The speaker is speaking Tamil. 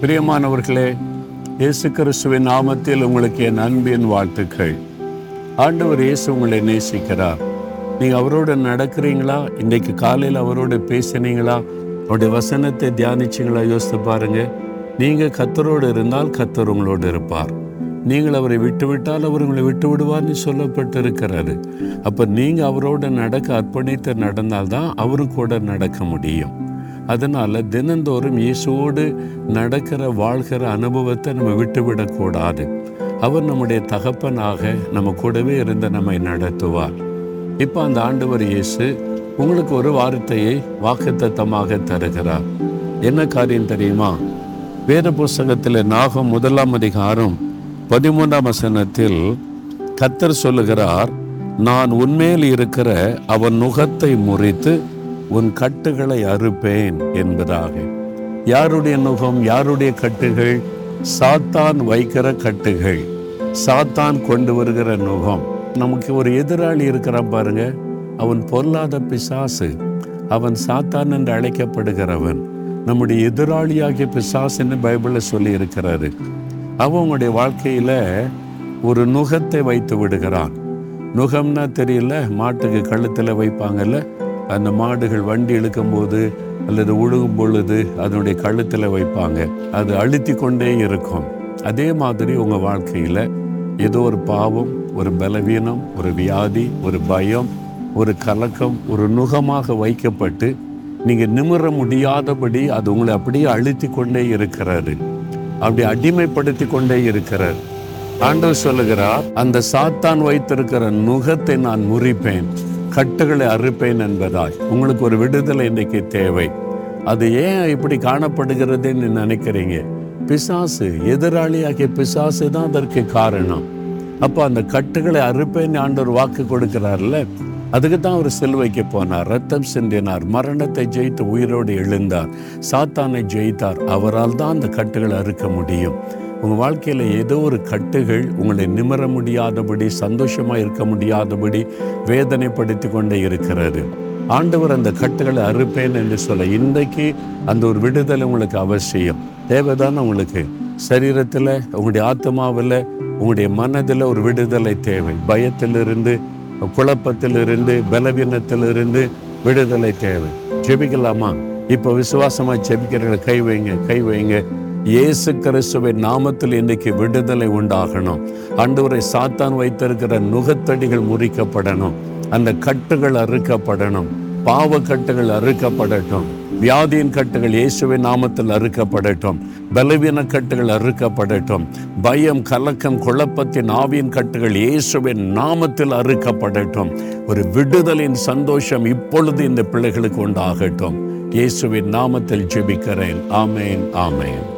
பிரியமானவர்களே இயேசு கிறிஸ்துவின் நாமத்தில் உங்களுக்கு என் அன்பின் வாழ்த்துக்கள். ஆண்டவர் இயேசு உங்களை நேசிக்கிறார். நீங்கள் அவரோட நடக்கிறீங்களா? இன்றைக்கு காலையில் அவரோட பேசினீங்களா? அவருடைய வசனத்தை தியானிச்சிங்களா? யோசித்து பாருங்க. நீங்கள் கத்தரோடு இருந்தால் கத்தர் உங்களோடு இருப்பார். நீங்கள் அவரை விட்டுவிட்டால் அவர் உங்களை விட்டு விடுவார்னு சொல்லப்பட்டிருக்கிறாரு அப்போ நீங்கள் அவரோட நடக்க அர்ப்பணித்து நடந்தால்தான் அவரு கூட நடக்க முடியும். அதனால் தினந்தோறும் இயேசுவோடு நடக்கிற வாழ்கிற அனுபவத்தை நம்ம விட்டுவிடக்கூடாது. அவர் நம்முடைய தகப்பனாக நம்ம கூடவே இருந்து நம்மை நடத்துவார். இப்போ அந்த ஆண்டவர் இயேசு உங்களுக்கு ஒரு வார்த்தையை வாக்குத்தத்தமாக தருகிறார். என்ன காரியம் தெரியுமா? வேத புஸ்தகத்தில் நாகம் முதலாம் அதிகாரம் பதிமூன்றாம் வசனத்தில் கத்தர் சொல்லுகிறார் நான் உண்மையில் இருக்கிற அவன் நுகத்தை முறித்து உன் கட்டுகளை அறுப்பேன் என்பதாக. யாருடைய நுகம் யாருடைய கட்டுகள்? சாத்தான் வைக்கிற கட்டுகள். சாத்தான் கொண்டு வருகிற நுகம் நமக்கு ஒரு எதிராளி இருக்கிறான் பாருங்க. அவன் பொல்லாத பிசாசு. அவன் சாத்தான் என்று அழைக்கப்படுகிறவன். நம்முடைய எதிராளியாகிய பிசாசுன்னு பைபிளில் சொல்லி இருக்கிறாரு அவன் உங்களுடைய வாழ்க்கையில் ஒரு நுகத்தை வைத்து விடுகிறான். நுகம்னா தெரியல மாட்டுக்கு கழுத்தில் வைப்பாங்கல்ல அந்த மாடுகள் வண்டி இழுக்கும்போது அல்லது உழுகும் பொழுது அதனுடைய கழுத்தில் வைப்பாங்க. அது அழுத்தி கொண்டே இருக்கும். அதே மாதிரி உங்கள் வாழ்க்கையில் ஏதோ ஒரு பாவம் ஒரு பலவீனம் ஒரு வியாதி ஒரு பயம் ஒரு கலக்கம் ஒரு நுகமாக வைக்கப்பட்டு நீங்கள் நிமிர முடியாதபடி அது உங்களை அப்படியே அழுத்தி கொண்டே இருக்கிறாரு. அப்படி அடிமைப்படுத்தி கொண்டே இருக்கிறார். ஆண்டவர் சொல்லுகிறார் அந்த சாத்தான் வைத்திருக்கிற நுகத்தை நான் முறிப்பேன். கட்டுகளை அறுப்பேன் என்பதாய் உங்களுக்கு ஒரு விடுதலை இன்றைக்கு தேவை. அது ஏன் இப்படி காணப்படுகிறதுன்னு நினைக்கிறீங்க? பிசாசு எதிராளியாகிய பிசாசு தான் அதற்கு காரணம். அப்போ அந்த கட்டுகளை அறுப்பேன்னு ஆண்டவர் வாக்கு கொடுக்கிறார்ல? அதுக்கு தான் அவர் சிலுவைக்கு போனார். ரத்தம் சிந்தினார். மரணத்தை ஜெயித்து உயிரோடு எழுந்தார். சாத்தானை ஜெயித்தார். அவரால் தான் அந்த கட்டுகளை அறுக்க முடியும். உங்கள் வாழ்க்கையில் ஏதோ ஒரு கட்டுகள் உங்களை நிமிர முடியாதபடி சந்தோஷமாக இருக்க முடியாதபடி வேதனைப்படுத்தி கொண்டே இருக்கிறது. ஆண்டவர் அந்த கட்டுகளை அறுப்பேன் என்று சொல்ல இன்றைக்கு அந்த ஒரு விடுதலை உங்களுக்கு அவசியம். தேவைதானே உங்களுக்கு சரீரத்தில் உங்களுடைய ஆத்மாவில் உங்களுடைய மனதில் ஒரு விடுதலை தேவை. பயத்திலிருந்து குழப்பத்திலிருந்து பலவீனத்திலிருந்து விடுதலை தேவை. ஜெபிக்கலாமா? இப்போ விசுவாசமாக ஜெபிக்கிறவங்களை கை வைங்க கை வைங்க. இயேசு கிறிஸ்துவின் நாமத்தில் இன்னைக்கு விடுதலை உண்டாகணும். அன்றுவரை சாத்தான் வைத்திருக்கிற நுகத்தடிகள் முறிக்கப்படணும். அந்த கட்டுகள் அறுக்கப்படணும். பாவ கட்டுகள் அறுக்கப்படட்டும். வியாதியின் கட்டுகள் இயேசுவின் நாமத்தில் அறுக்கப்படட்டும். பலவீன கட்டுகள் அறுக்கப்படட்டும். பயம் கலக்கம் குழப்பத்தின் ஆவியின் கட்டுகள் இயேசுவின் நாமத்தில் அறுக்கப்படட்டும். ஒரு விடுதலின் சந்தோஷம் இப்பொழுது இந்த பிள்ளைகளுக்கு உண்டாகட்டும். இயேசுவின் நாமத்தில் ஜெபிக்கிறேன். ஆமேன் ஆமேன்.